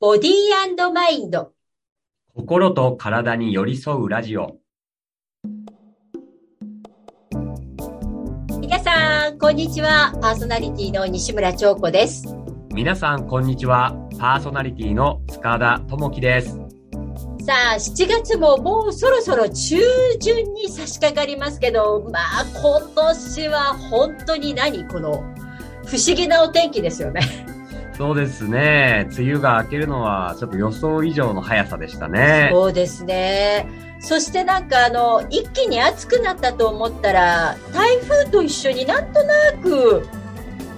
ボディーマインド。心と体に寄り添うラジオ。皆さん、こんにちは。パーソナリティの西村彫子です。皆さん、こんにちは。パーソナリティの塚田智樹です。さあ、7月ももうそろそろ中旬に差し掛かりますけど、まあ、今年は本当に何この不思議なお天気ですよね。そうですね。梅雨が明けるのはちょっと予想以上の速さでしたね。そうですね。そしてなんかあの、一気に暑くなったと思ったら、台風と一緒になんとなく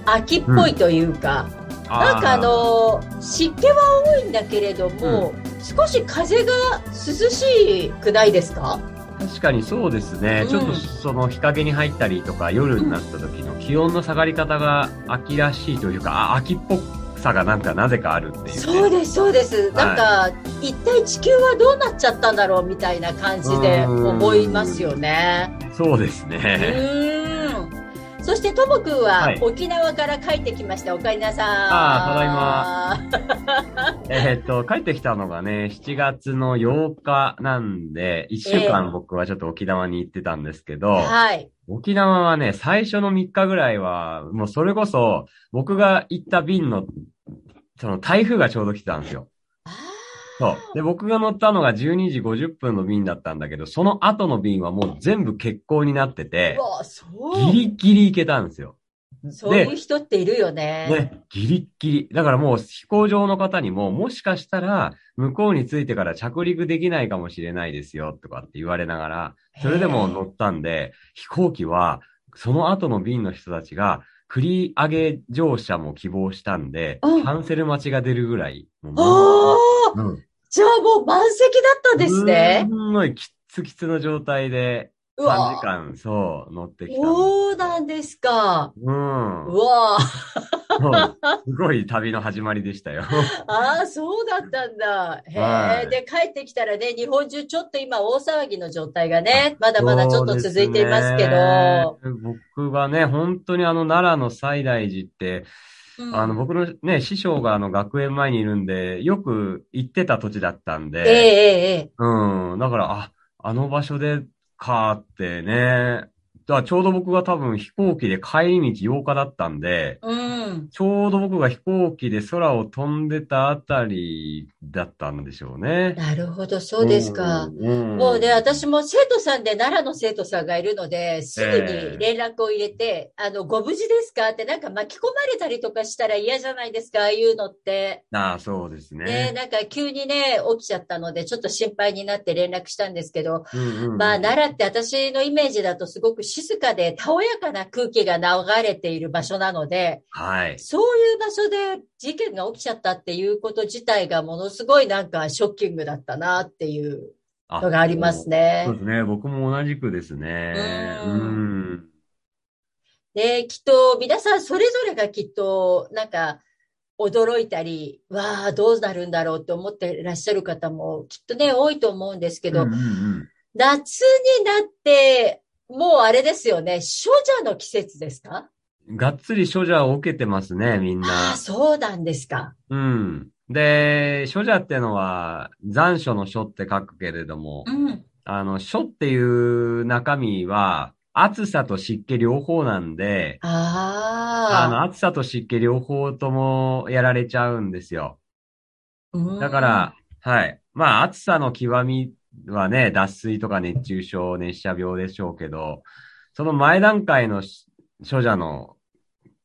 秋っぽいというか、なんかあの、湿気は多いんだけれども、少し風が涼しくないですか？確かにそうですね、うんちょっとその日陰に入ったりとか夜になった時の気温の下がり方が秋らしいというか、あ秋っぽさがなんかなぜかあるっていう、ね。そうです、そうです。なんか、一体地球はどうなっちゃったんだろうみたいな感じで思いますよね。そうですうね。そして、ともくんははい沖縄から帰ってきました。おかえりなさい。あ えーっと、帰ってきたのがね、7月の8日なんで、1週間僕はちょっと沖縄に行ってたんですけど、はい。沖縄はね、最初の3日ぐらいは、もうそれこそ、僕が行った便の、その台風がちょうど来てたんですよ。あそう。で、僕が乗ったのが12時50分の便だったんだけど、その後の便はもう全部欠航になってーて。ギリギリ行けたんですよ。そういう人っているよね。ね、ギリッギリ。だからもう飛行場の方にも、もしかしたら、向こうに着いてから着陸できないかもしれないですよ、とかって言われながら、それでも乗ったんで、飛行機は、その後の便の人たちが、繰り上げ乗車も希望したんで、うんキャンセル待ちが出るぐらい。ああ、うんじゃあもう満席だったんですね。すんごいきっつきつの状態で、3うわ時間、そう、乗ってきたそうなんですか。うん。うわそうすごい旅の始まりでしたよ。ああ、そうだったんだ。へえ、はいで、帰ってきたらね、日本中ちょっと今大騒ぎの状態がね、まだまだちょっと続いていますけど。僕がね、本当にあの奈良の西大寺って、うんあの僕のね、師匠があの学園前にいるんで、よく行ってた土地だったんええで、えええうん。だから、あ、あの場所でかってね。だからちょうど僕が多分飛行機で帰り道8日だったんで、えうん。ちょうど僕が飛行機で空を飛んでたあたりだったんでしょうね。なるほど、そうですか。うん。うんもうね、私も生徒さんで奈良の生徒さんがいるので、すぐに連絡を入れて、あの、ご無事ですかってなんか巻き込まれたりとかしたら嫌じゃないですか、ああいうのって。ああ、そうですね、ね。なんか急にね、起きちゃったので、ちょっと心配になって連絡したんですけど、うんうんうんまあ、奈良って私のイメージだとすごく静かで、たおやかな空気が流れている場所なので、はい。そういう場所で事件が起きちゃったっていうこと自体がものすごいなんかショッキングだったなっていうあのがありますねそう。ですね。僕も同じくですね。ううんん。で、きっと皆さんそれぞれがきっとなんか驚いたり、わあ、どうなるんだろうって思っていらっしゃる方もきっとね、多いと思うんですけど、うんうんうん夏になって、もうあれですよね、処女の季節ですか？がっつり処女を受けてますね、みんあなあ、。そうなんですか。うん。で、処女ってのは、残暑の書って書くけれどもう、ん。あの、書っていう中身は、暑さと湿気両方なんで、あの、あ暑さと湿気両方ともやられちゃうんですよ。だから、はい。まあ、暑さの極みはね、脱水とか熱中症、熱射病でしょうけど、その前段階のし処者の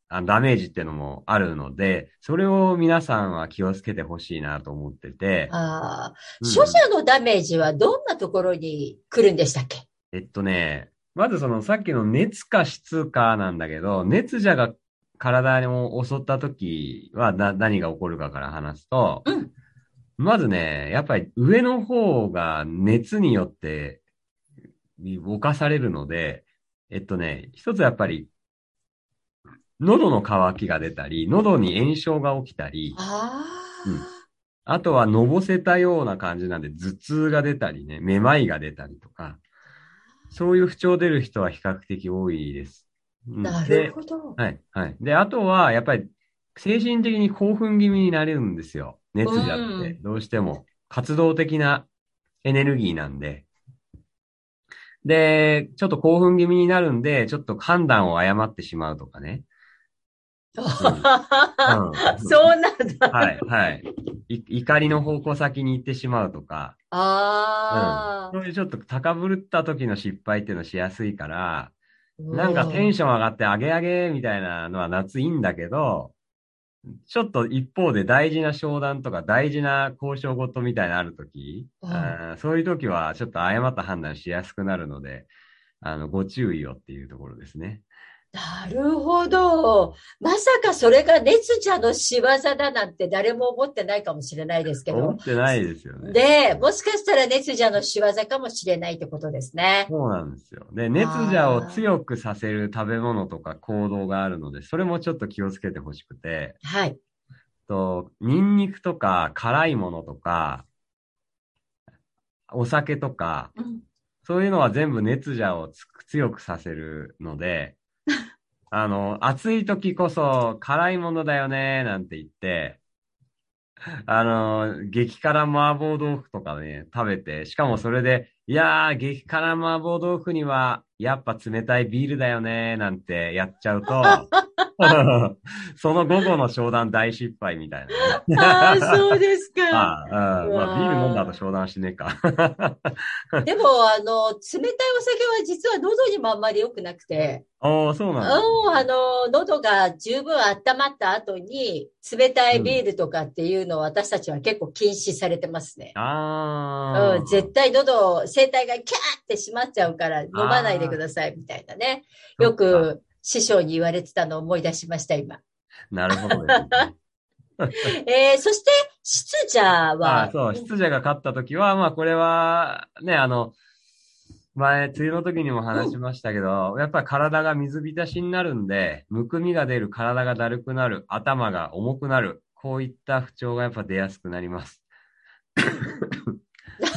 あダメージっていうのもあるので、それを皆さんは気をつけてほしいなと思ってて、ああ、うん。処者のダメージはどんなところに来るんでしたっけ？えっとね、まずそのさっきの熱か湿かなんだけど、熱邪が体を襲った時はな何が起こるかから話すと、うんまずね、やっぱり上の方が熱によって侵されるので、えっとね、一つやっぱり、喉の渇きが出たり、喉に炎症が起きたり、ああ、うんあとはのぼせたような感じなんで、頭痛が出たりね、めまいが出たりとか、そういう不調出る人は比較的多いです。うんなでるほど。はい、はい。で、あとは、やっぱり、精神的に興奮気味になれるんですよ。熱じゃって、どうしても活動的なエネルギーなんで。で、ちょっと興奮気味になるんで、ちょっと判断を誤ってしまうとかね。うんそうなんだ。はい、はい。い怒りの方向先に行ってしまうとか、あそういうちょっと高ぶった時の失敗っていうのしやすいから、あ。なんかテンシション上がって上げ上げみたいなのは夏いいんだけど、ちょっと一方で大事な商談とか大事な交渉事みたいなのあるとき、そういうときはちょっと誤った判断しやすくなるので、あの、ご注意をっていうところですね。なるほど。まさかそれが熱茶の仕業だなんて誰も思ってないかもしれないですけど。思ってないですよね。で、もしかしたら熱茶の仕業かもしれないってことですね。そうなんですよ。で、熱邪を強くさせる食べ物とか行動があるので、それもちょっと気をつけてほしくて、はい。と、ニンニクとか辛いものとか、お酒とか、うんそういうのは全部熱邪をつ強くさせるので、あの、暑い時こそ辛いものだよね、なんて言って、あの、激辛麻婆豆腐とかね、食べて、しかもそれで、いやー、激辛麻婆豆腐には、やっぱ冷たいビールだよね、なんてやっちゃうと、その午後の商談大失敗みたいなね。ああ、そうですか。あまあ、ビール飲んだ後商談しねえか。でも、あの、冷たいお酒は実は喉にもあんまり良くなくて、ああ、そうなんだ。うん、あの、喉が十分温まった後に、冷たいビールとかっていうのを私たちは結構禁止されてますね。ああ。うん、絶対喉、声帯がキャーって閉まっちゃうから飲まないでくださいみたいなね。よ。く師匠に言われてたのを思い出しました、今。なるほどね。えー、そして、湿茶あはあ、、そう、執事が勝った時は、まあ、これは、ね、あの、前、梅雨の時にも話しましたけど、やっぱり体が水浸しになるんで、むくみが出る、体がだるくなる、頭が重くなる、こういった不調がやっぱ出やすくなります。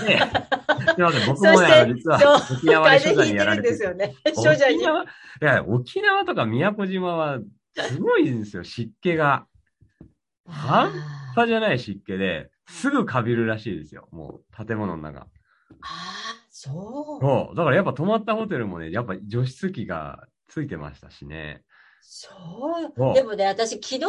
ですいません、僕もね、そしてあの実は沖縄で処女にやられててですよね。いや、沖縄とか宮古島は、すごいんですよ、湿気が。半端じゃない湿気で、すぐかびるらしいですよ、もう、建物の中。あー、そう。そう。だからやっぱ泊まったホテルもね、やっぱ除湿機がついてましたしね。そうお。でもね、私昨日、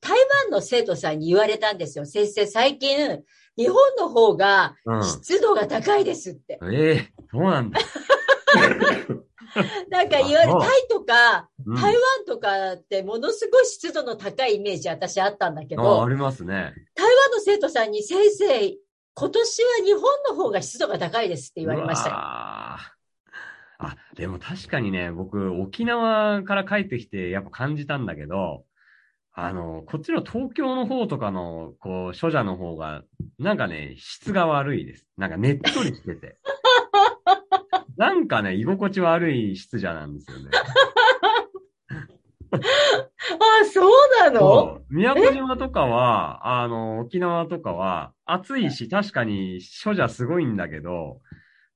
台湾の生徒さんに言われたんですよ。先生、最近、日本の方がうん。湿度が高いですって。ええそうなんだ。なんか言われ、あそうタイとか、うん、台湾とかってものすごい湿度の高いイメージ私あったんだけあどあ、りますね。台湾の生徒さんに先生、今年は日本の方が湿度が高いですって言われましたあ、でも確かにね、僕、沖縄から帰ってきて、やっぱ感じたんだけど、あの、こっちの東京の方とかの、こう、処者の方が、なんかね、質が悪いです。なんかねっとりしてて。なんかね、居心地悪い湿者なんですよね。あ、そうなの？宮古島とかは、あの、沖縄とかは、暑いし、確かに、処者すごいんだけど、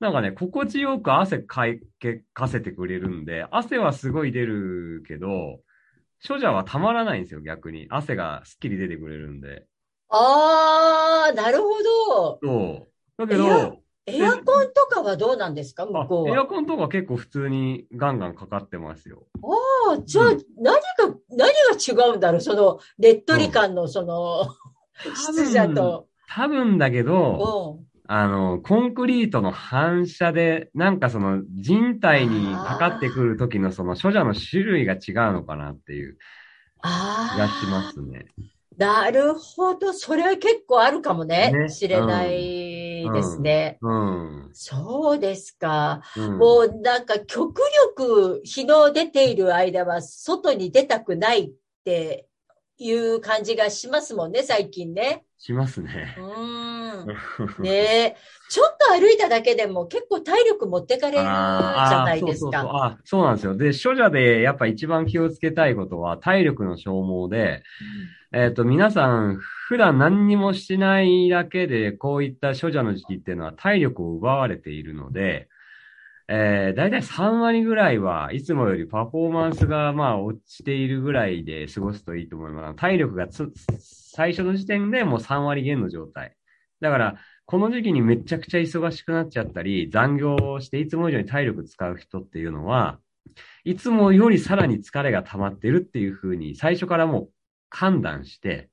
なんかね、心地よく汗かいけかせてくれるんで、汗はすごい出るけど、処者はたまらないんですよ、逆に。汗がすっきり出てくれるんで。ああ、なるほど。そう。だけど、エアコンとかはどうなんですか向あこうは？エアコンとか結構普通にガンガンかかってますよ。あじゃあ、何が、何が違うんだろうその、ねっとり感の、その、湿者と。多分だけど、うん。あの、コンクリートの反射で、なんかその人体にかかってくる時のその処者の種類が違うのかなっていうあ気がしますね。あ、なるほど。それは結構あるかもね。ね知れないですね。うん。そうですか。うん、もうなんか極力日の出ている間は外に出たくないっていう感じがしますもんね、最近ね。しますねう。ねえ。ちょっと歩いただけでも結構体力持ってかれるじゃないですか。あーそうなんですよ。で、処者でやっぱ一番気をつけたいことは体力の消耗で、えっ、と、皆さん、普段何にもしないだけで、こういった処者の時期っていうのは体力を奪われているので、えー、だいたい3割ぐらいはいつもよりパフォーマンスがまあ落ちているぐらいで過ごすといいと思います。体力がつ最初の時点でもう3割減の状態。だから、この時期にめちゃくちゃ忙しくなっちゃったり、残業をしていつも以上に体力使う人っていうのは、いつもよりさらに疲れが溜まってるっていうふうに最初からもう判断して、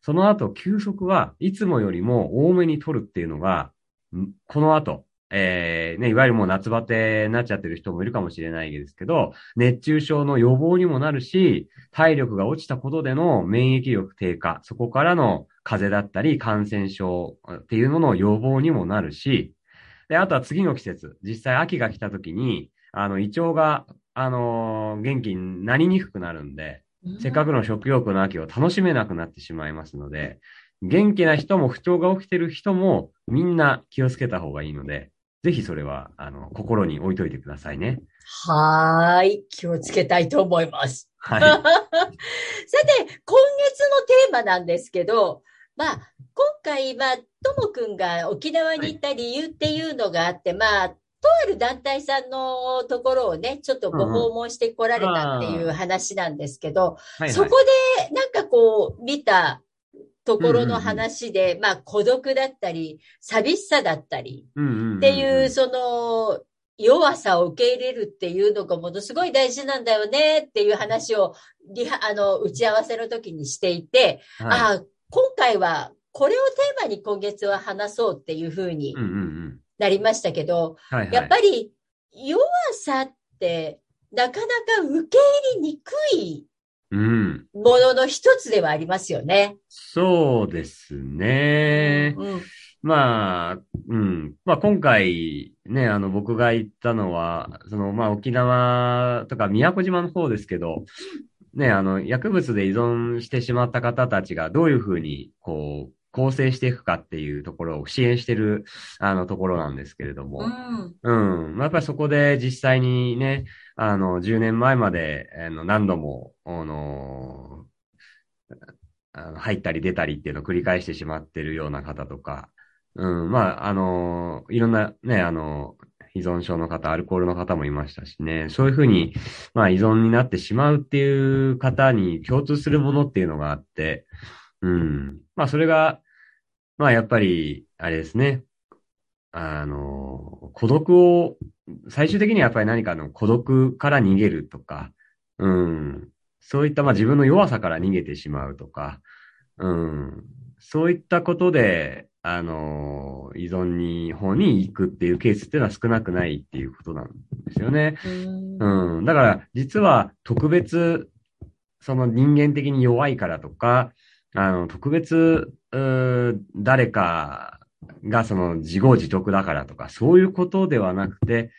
その後休息はいつもよりも多めに取るっていうのが、んこの後、えーね、いわゆるもう夏バテになっちゃってる人もいるかもしれないですけど、熱中症の予防にもなるし、体力が落ちたことでの免疫力低下、そこからの風邪だったり感染症っていうのの予防にもなるし、で、あとは次の季節、実際秋が来た時に、あの、胃腸が、あのー元気になりにくくなるんで、せっかくの食欲の秋を楽しめなくなってしまいますので、元気な人も不調が起きてる人もみんな気をつけた方がいいので、ぜひそれは、あの、心に置いといてくださいね。はーい。気をつけたいと思います。はい。さて、今月のテーマなんですけど、まあ、今回、まあ、ともくんが沖縄に行った理由っていうのがあって、まあ、とある団体さんのところをね、ちょっとご訪問してこられたっていう話なんですけど、はい、そこでなんかこう見たところの話で、まあ孤独だったり、寂しさだったりっっていう、その弱さを受け入れるっていうのがものすごい大事なんだよねっていう話をリハ、あの、打ち合わせの時にしていて、はい、ああ、今回はこれをテーマに今月は話そうっていうふうにうんうんうん。なりましたけど、はいはい、やっぱり弱さってなかなか受け入れにくいうん。ものの一つではありますよね。そうですね。うんまあ、うん。まあ今回ね、あの僕が行ったのは、そのまあ沖縄とか宮古島の方ですけど、ね、あの薬物で依存してしまった方たちがどういうふうにこう構成していくかっていうところを支援してるあのところなんですけれども、うん。うん。まあやっぱりそこで実際にね、あの、10年前まで、あの、何度も、あの、あの入ったり出たりっていうのを繰り返してしまってるような方とか、うん、まあ、あの、いろんなね、あの、依存症の方、アルコールの方もいましたしね、そういうふうに、まあ、依存になってしまうっていう方に共通するものっていうのがあって、うん。まあ、それが、まあ、やっぱり、あれですね、あの、孤独を、最終的にはやっぱり何かの孤独から逃げるとか、うん。そういったまあ自分の弱さから逃げてしまうとか、うん。そういったことで、あの、依存に方に行くっていうケースっていうのは少なくないっていうことなんですよね。うん。だから、実は特別、その人間的に弱いからとか、あの、特別、う誰かがその自業自得だからとか、そういうことではなくて、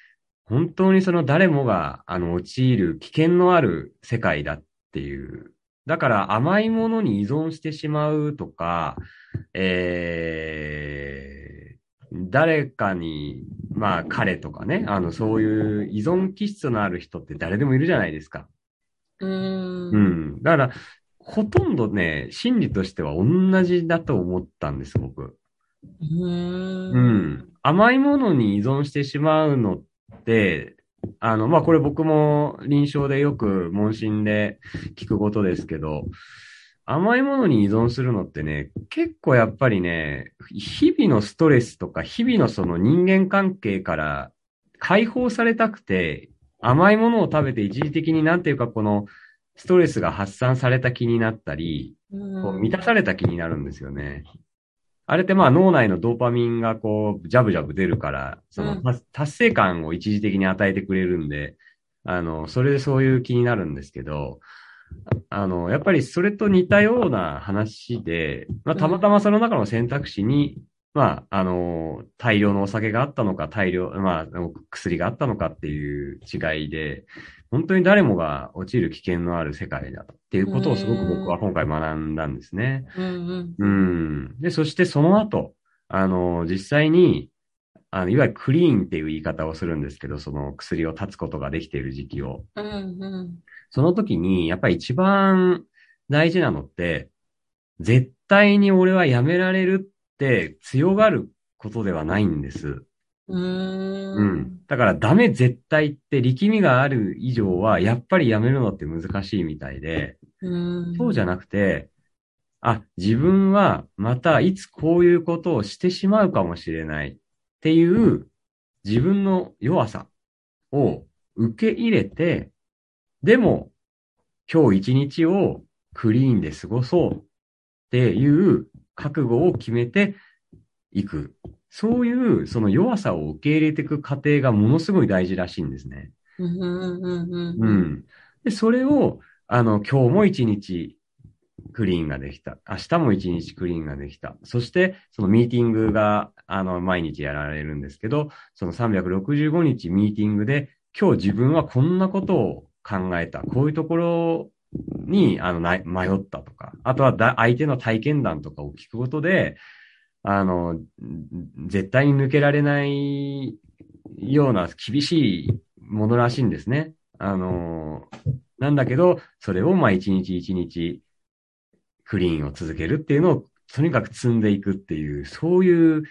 本当にその誰もが、あの、陥る危険のある世界だっていう。だから甘いものに依存してしまうとか、えー、誰かに、まあ彼とかね、あの、そういう依存気質のある人って誰でもいるじゃないですか。うん。うん。だから、ほとんどね、心理としては同じだと思ったんです、僕。うん。うん。甘いものに依存してしまうのって、あの、まあ、これ僕も臨床でよく問診で聞くことですけど、甘いものに依存するのってね、結構やっぱりね、日々のストレスとか、日々のその人間関係から解放されたくて、甘いものを食べて一時的になんていうかこのストレスが発散された気になったり、こう満たされた気になるんですよね。あれってまあ脳内のドーパミンがこう、ジャブジャブ出るから、その、うん。達成感を一時的に与えてくれるんで、あの、それでそういう気になるんですけど、あの、やっぱりそれと似たような話で、まあ、たまたまその中の選択肢に、まあ、あの、大量のお酒があったのか、大量、まあ、薬があったのかっていう違いで、本当に誰もが落ちる危険のある世界だっていうことをすごく僕は今回学んだんですね。うんうん。で、そしてその後、あの、実際に、あの、いわゆるクリーンっていう言い方をするんですけど、その薬を断つことができている時期を。うんうんその時に、やっぱり一番大事なのって、絶対に俺はやめられるって強がることではないんです。うんうん。だからダメ絶対って力みがある以上は、やっぱりやめるのって難しいみたいで、うんそうじゃなくて、あ、自分はまたいつこういうことをしてしまうかもしれないっていう自分の弱さを受け入れて、でも今日一日をクリーンで過ごそうっていう覚悟を決めていく。そういうその弱さを受け入れていく過程がものすごい大事らしいんですね。うん。うん。で、それを、あの、今日も一日クリーンができた。明日も一日クリーンができた。そして、そのミーティングが、あの、毎日やられるんですけど、その365日ミーティングで、今日自分はこんなことを考えた。こういうところに、あの、迷ったとか、あとはだ相手の体験談とかを聞くことで、あの、絶対に抜けられないような厳しいものらしいんですね。あの、なんだけど、それをまあ一日一日クリーンを続けるっていうのをとにかく積んでいくっていう、そういう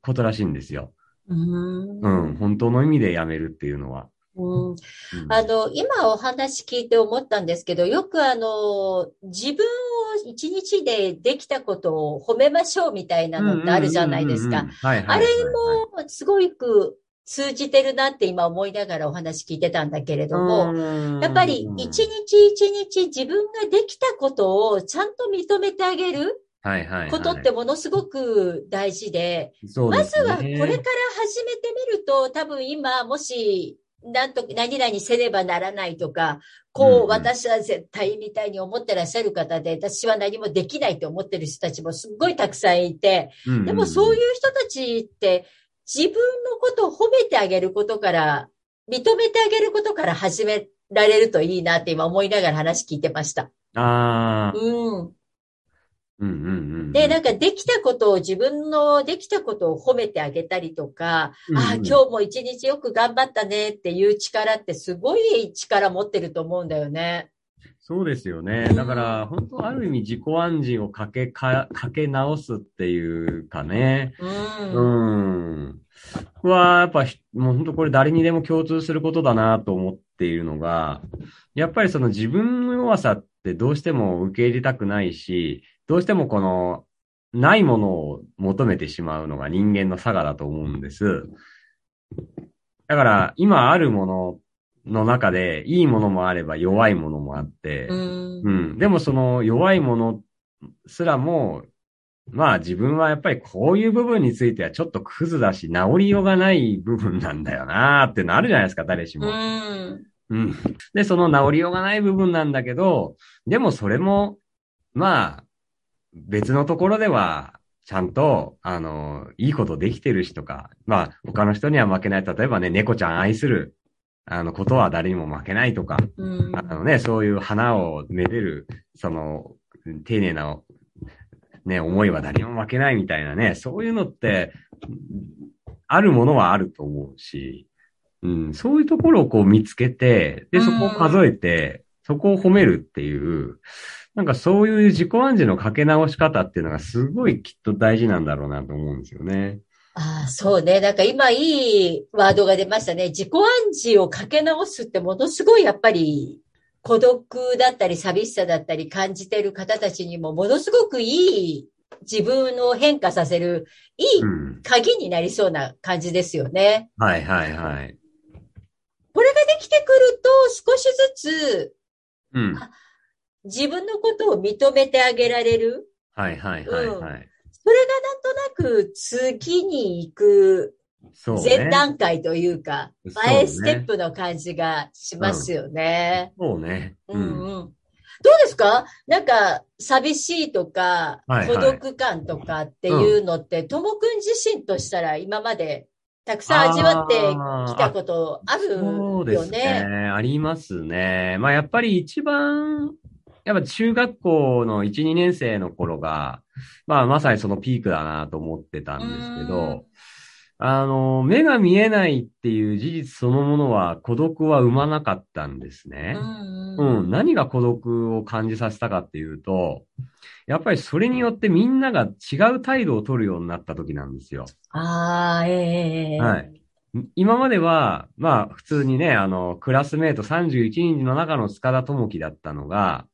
ことらしいんですよ。うん、うん、本当の意味でやめるっていうのは。うん、あの、今お話聞いて思ったんですけど、よくあの、自分を一日でできたことを褒めましょうみたいなのってあるじゃないですか。あれもすごく通じてるなって今思いながらお話聞いてたんだけれども、やっぱり一日一日自分ができたことをちゃんと認めてあげることってものすごく大事で、まずはこれから始めてみると、多分今もしなんと、何々せねばならないとか、こう、私は絶対みたいに思ってらっしゃる方で、私は何もできないと思ってる人たちもすっごいたくさんいて、でもそういう人たちって、自分のことを褒めてあげることから、認めてあげることから始められるといいなって今思いながら話聞いてました。ああ。うん。うんうんうん、で、なんかできたことを自分のできたことを褒めてあげたりとか、うんうん、ああ、今日も一日よく頑張ったねっていう力ってすごい力持ってると思うんだよね。そうですよね。だから、本当ある意味自己暗示をかけか、かけ直すっていうかね。うん。うん。は、やっぱ、もう本当これ誰にでも共通することだなと思っているのが、やっぱりその自分の弱さってどうしても受け入れたくないし、どうしてもこの、ないものを求めてしまうのが人間の差がだと思うんです。だから、今あるものの中で、いいものもあれば弱いものもあって、うん、うん。でもその弱いものすらも、まあ自分はやっぱりこういう部分についてはちょっとクズだし、治りようがない部分なんだよなーってのあるじゃないですか、誰しも。うん。うん。で、その治りようがない部分なんだけど、でもそれも、まあ、別のところでは、ちゃんと、あの、いいことできてるしとか、まあ、他の人には負けない。例えばね、猫ちゃん愛する、あの、ことは誰にも負けないとか、うん、あのね、そういう花をめでる、その、丁寧な、ね、思いは誰にも負けないみたいなね、そういうのって、あるものはあると思うし、うん、そういうところをこう見つけて、で、そこを数えて、そこを褒めるっていう、なんかそういう自己暗示のかけ直し方っていうのがすごいきっと大事なんだろうなと思うんですよね。ああ、そうね。なんか今いいワードが出ましたね。自己暗示をかけ直すってものすごいやっぱり孤独だったり寂しさだったり感じてる方たちにもものすごくいい自分を変化させるいい鍵になりそうな感じですよね。うん、はいはいはい。これができてくると少しずつ、うん、自分のことを認めてあげられる？はいはいはいはい。うん、それがなんとなく次に行く前段階というか、うね、前ステップの感じがしますよね。そうね。うん、うんうんどうですか？なんか、寂しいとか、孤独感とかっていうのって、ともくん自身としたら今までたくさん味わってきたことあるよね？そうですね。ありますね。まあやっぱり一番やっぱ中学校の1、2年生の頃が、まあまさにそのピークだなと思ってたんですけど、あの、目が見えないっていう事実そのものは孤独は生まなかったんですね。うん、何が孤独を感じさせたかっていうと、やっぱりそれによってみんなが違う態度を取るようになった時なんですよ。ああ、ええー、はい。今までは、まあ普通にね、あの、クラスメート31人の中の塚田智樹だったのが、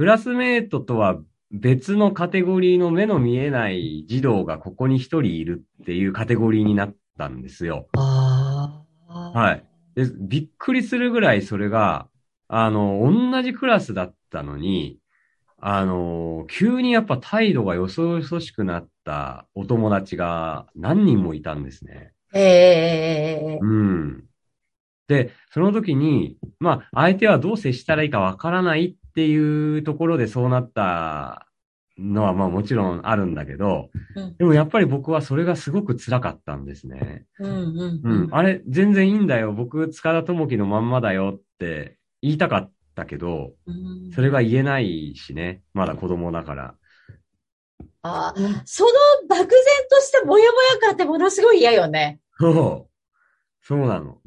クラスメートとは別のカテゴリーの目の見えない児童がここに一人いるっていうカテゴリーになったんですよ。ああ。はい。で、びっくりするぐらいそれが、あの、同じクラスだったのに、あの、急にやっぱ態度がよそよそしくなったお友達が何人もいたんですね。ええうん。で、その時に、まあ、相手はどう接したらいいかわからないっていうところでそうなったのは、まあもちろんあるんだけど、うんでもやっぱり僕はそれがすごく辛かったんですね。うんうんうん。あれ、全然いいんだよ。僕、塚田智樹のまんまだよって言いたかったけど、うんそれが言えないしね。まだ子供だから。あーその漠然としたモヤモヤ感ってものすごい嫌よね。そう。そうなの。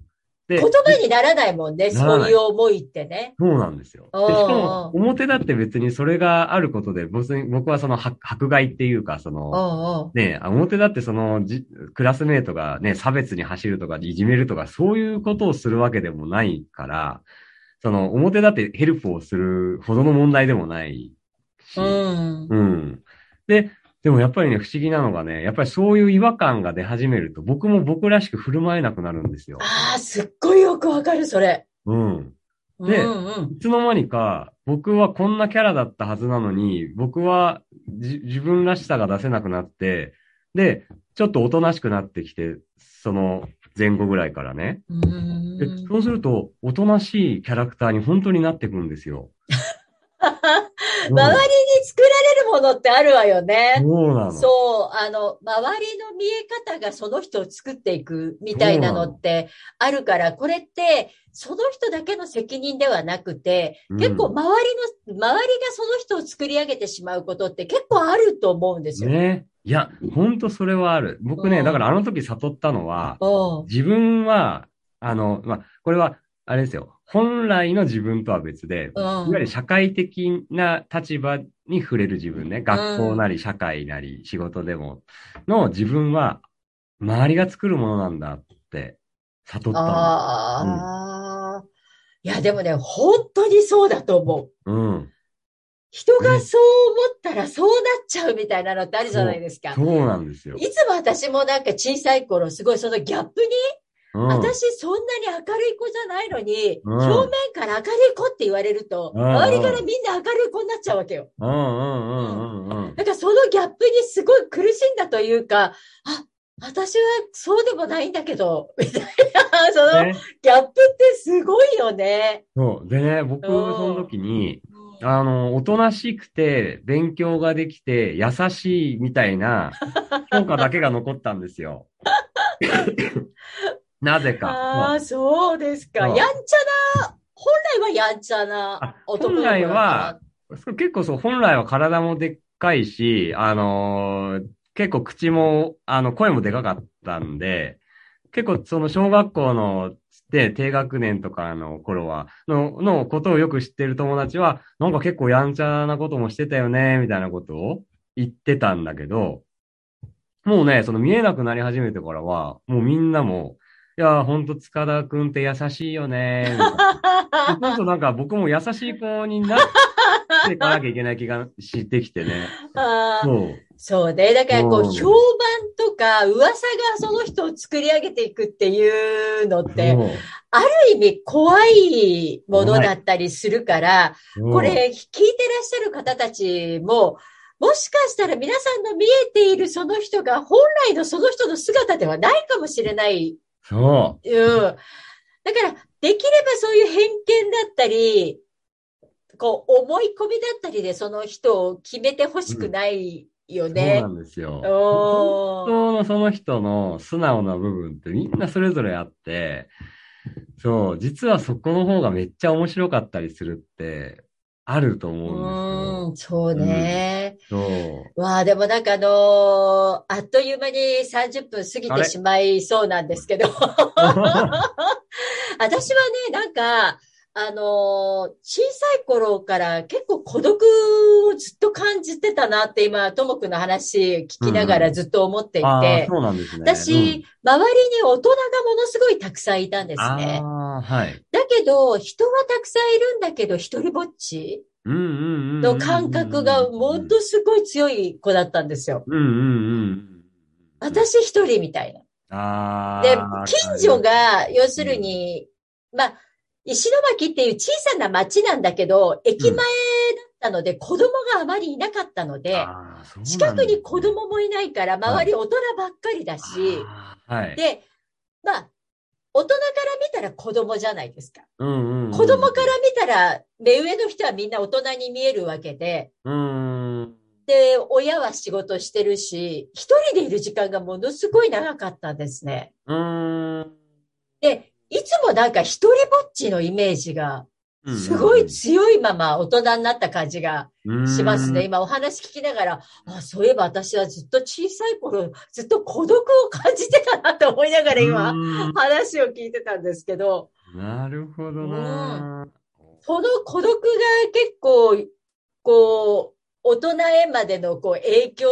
で言葉にならないもんね、そういう思いってね。そうなんですよ。しかも、表だって別にそれがあることで、僕に僕はその迫迫害っていうか、その、ねあ表だってそのじ、クラスメートがね、差別に走るとか、いじめるとか、そういうことをするわけでもないから、その、表だってヘルプをするほどの問題でもないし、うん。うん。で、でもやっぱりね、不思議なのがね、やっぱりそういう違和感が出始めると、僕も僕らしく振る舞えなくなるんですよ。ああ、すっごいよくわかる、それ。うん。でうんうん。いつの間にか、僕はこんなキャラだったはずなのに、僕はじ自分らしさが出せなくなって、で、ちょっとおとなしくなってきて、その前後ぐらいからね。うでんそうすると、おとなしいキャラクターに本当になってくんですよ。周りに作ものってあるわよね。そうなの。そう、あの、周りの見え方がその人を作っていくみたいなのってあるから、これって、その人だけの責任ではなくて、うん結構周りの、周りがその人を作り上げてしまうことって結構あると思うんですよ。ね。いや、本当それはある。僕ね、うんだからあの時悟ったのは、うん自分は、あの、まあ、これは、あれですよ。本来の自分とは別で、うんいわゆる社会的な立場に触れる自分ね。学校なり社会なり仕事でもの自分は周りが作るものなんだって悟ったああ、いや、でもね、本当にそうだと思う。の。うん。人がそう思ったらそうなっちゃうみたいなのってあるじゃないですか。そうなんですよ。いつも私もなんか小さい頃、すごいそのギャップに、うん、私そんなに明るい子じゃないのに、うん表面から明るい子って言われると、うん周りからみんな明るい子になっちゃうわけよ。うんうんうんうんうん。だからそのギャップにすごい苦しんだというか、あ、私はそうでもないんだけど、みたいな、そのね、ギャップってすごいよね。そう。でね、僕、うんその時に、あの、おとなしくて、勉強ができて、優しいみたいな評価だけが残ったんですよ。なぜあか。あ、そうですか。やんちゃな、本来はやんちゃなあ男の子本来だは結構そう、本来は体もでっかいし、あのー結構口も、あの、声もでかかったんで、結構その小学校の、で、低学年とかの頃は、の、のことをよく知ってる友達は、なんか結構やんちゃなこともしてたよね、みたいなことを言ってたんだけど、もうね、その見えなくなり始めてからは、もうみんなも、いや、ほんと塚田くんって優しいよね、な。そうするとなんか僕も優しい子になっていかなきゃいけない気がしてきてね。ら。あーそう。そうね。だからこう、うん評判とか噂がその人を作り上げていくっていうのって、もある意味怖いものだったりするから、うこれ聞いてらっしゃる方たちも、もしかしたら皆さんの見えているその人が本来のその人の姿ではないかもしれない。そうん。だから、できればそういう偏見だったり、こう、思い込みだったりでその人を決めてほしくないよう。そうねな。んですよ。本当のその人の素直な部分ってみんなそれぞれあって、そう、実はそこの方がめっちゃ面白かったりするってあると思うんうん、そうね。ですよ。そう。わあ、でもなんかあのーあっという間に30分過ぎてしまいそうなんですけど。私はね、なんか、あのー小さい頃から結構孤独をずっと感じてたなって今、ともくんの話聞きながらずっと思っていて、うなんですね。私、うん周りに大人がものすごいたくさんいたんですね。はい。だけど、人はたくさんいるんだけど、一人ぼっち。の感覚がものすごい強い子だったんですよ。うんうんうん。私一人みたいな。ああ。で、近所が、要するに、まあ、石巻っていう小さな町なんだけど、駅前だったので、子供があまりいなかったので、近くに子供もいないから、周り大人ばっかりだし、はい。で、まあ、大人から見たら子供じゃないですか。うんうんうん子供から見たら、目上の人はみんな大人に見えるわけで、うん。で、親は仕事してるし、一人でいる時間がものすごい長かったんですね。うん。で、いつもなんか一人ぼっちのイメージが、うんすごい強いまま大人になった感じがしますね。うん今お話聞きながら、あ、そういえば私はずっと小さい頃、ずっと孤独を感じてたなと思いながら今、うん話を聞いてたんですけど、なるほどな。その孤独が結構、こう、大人へまでのこう影響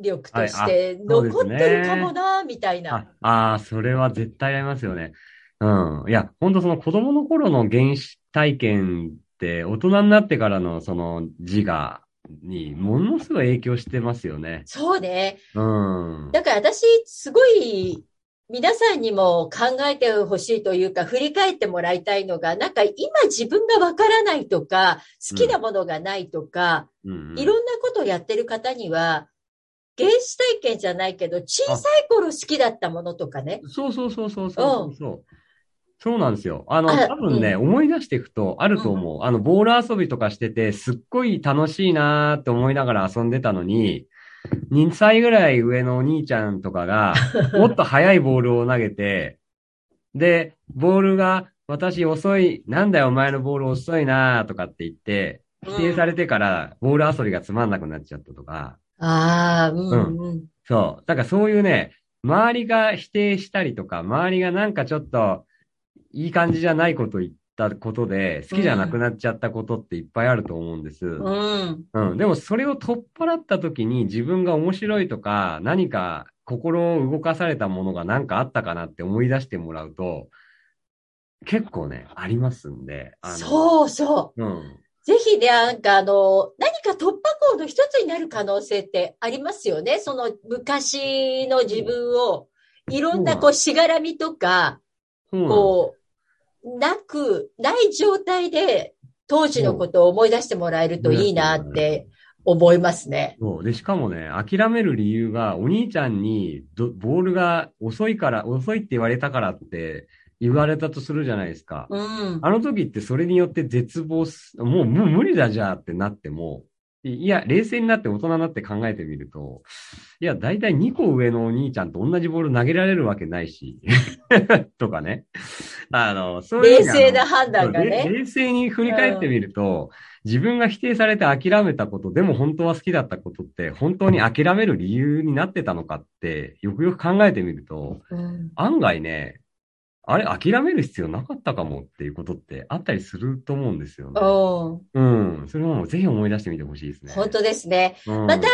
力として残ってるかもな、みたいな。ああー、それは絶対ありますよね。うん。いや、本当その子供の頃の原始体験って、大人になってからのその自我にものすごい影響してますよね。そうね。うん。だから私、すごい、皆さんにも考えてほしいというか、振り返ってもらいたいのが、なんか今自分がわからないとか、好きなものがないとか、うんうんいろんなことをやってる方には、原始体験じゃないけど、小さい頃好きだったものとかね。そうそうそうそうそうそう。そうなんですよ。あの、あ多分ね、う思い出していくと、あると思う。あの、ボール遊びとかしてて、すっごい楽しいなーって思いながら遊んでたのに、2歳ぐらい上のお兄ちゃんとかが、もっと速いボールを投げて、で、ボールが、私遅い、なんだよお前のボール遅いなーとかって言って、否定されてから、ボール遊びがつまんなくなっちゃったとか、ああ、うんうん。そう。だからそういうね、周りが否定したりとか、周りがなんかちょっと、いい感じじゃないこと言ったことで、好きじゃなくなっちゃったことっていっぱいあると思うんです。うん。うん。でもそれを取っ払った時に自分が面白いとか、何か心を動かされたものが何かあったかなって思い出してもらうと、結構ね、ありますんで。そうそう。うん。ぜひね、なんかあの、何か突破口の一つになる可能性ってありますよね。その昔の自分を、いろんなこうしがらみとか、こう、なく、ない状態で当時のことを思い出してもらえるといいなって思いますね。そう。で、しかもね、諦める理由が、お兄ちゃんにど、ボールが遅いから、遅いって言われたからって言われたとするじゃないですか。うん。あの時ってそれによって絶望す、もう、もう無理だじゃあってなっても、いいや、冷静になって大人になって考えてみると、いや、だいたい2個上のお兄ちゃんと同じボール投げられるわけないし、とかね。あの、そういう冷静な判断がれね。冷静に振り返ってみると、自分が否定されて諦めたこと、でも本当は好きだったことって、本当に諦める理由になってたのかって、よくよく考えてみると、うん案外ね、あれ、諦める必要なかったかもっていうことってあったりすると思うんですよね。うんうん。それもぜひ思い出してみてほしいですね。本当ですね。うんまた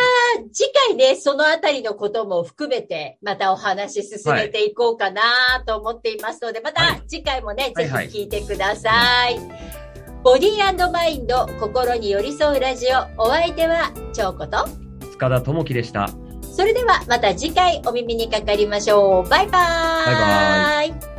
次回ね、そのあたりのことも含めて、またお話進めていこうかなと思っていますので、また次回もね、はいはいぜひ聞いてください。ボディーマインド、心に寄り添うラジオ、お相手は、長子と、塚田智樹でした。それではまた次回お耳にかかりましょう。バイバーイ。バイバイ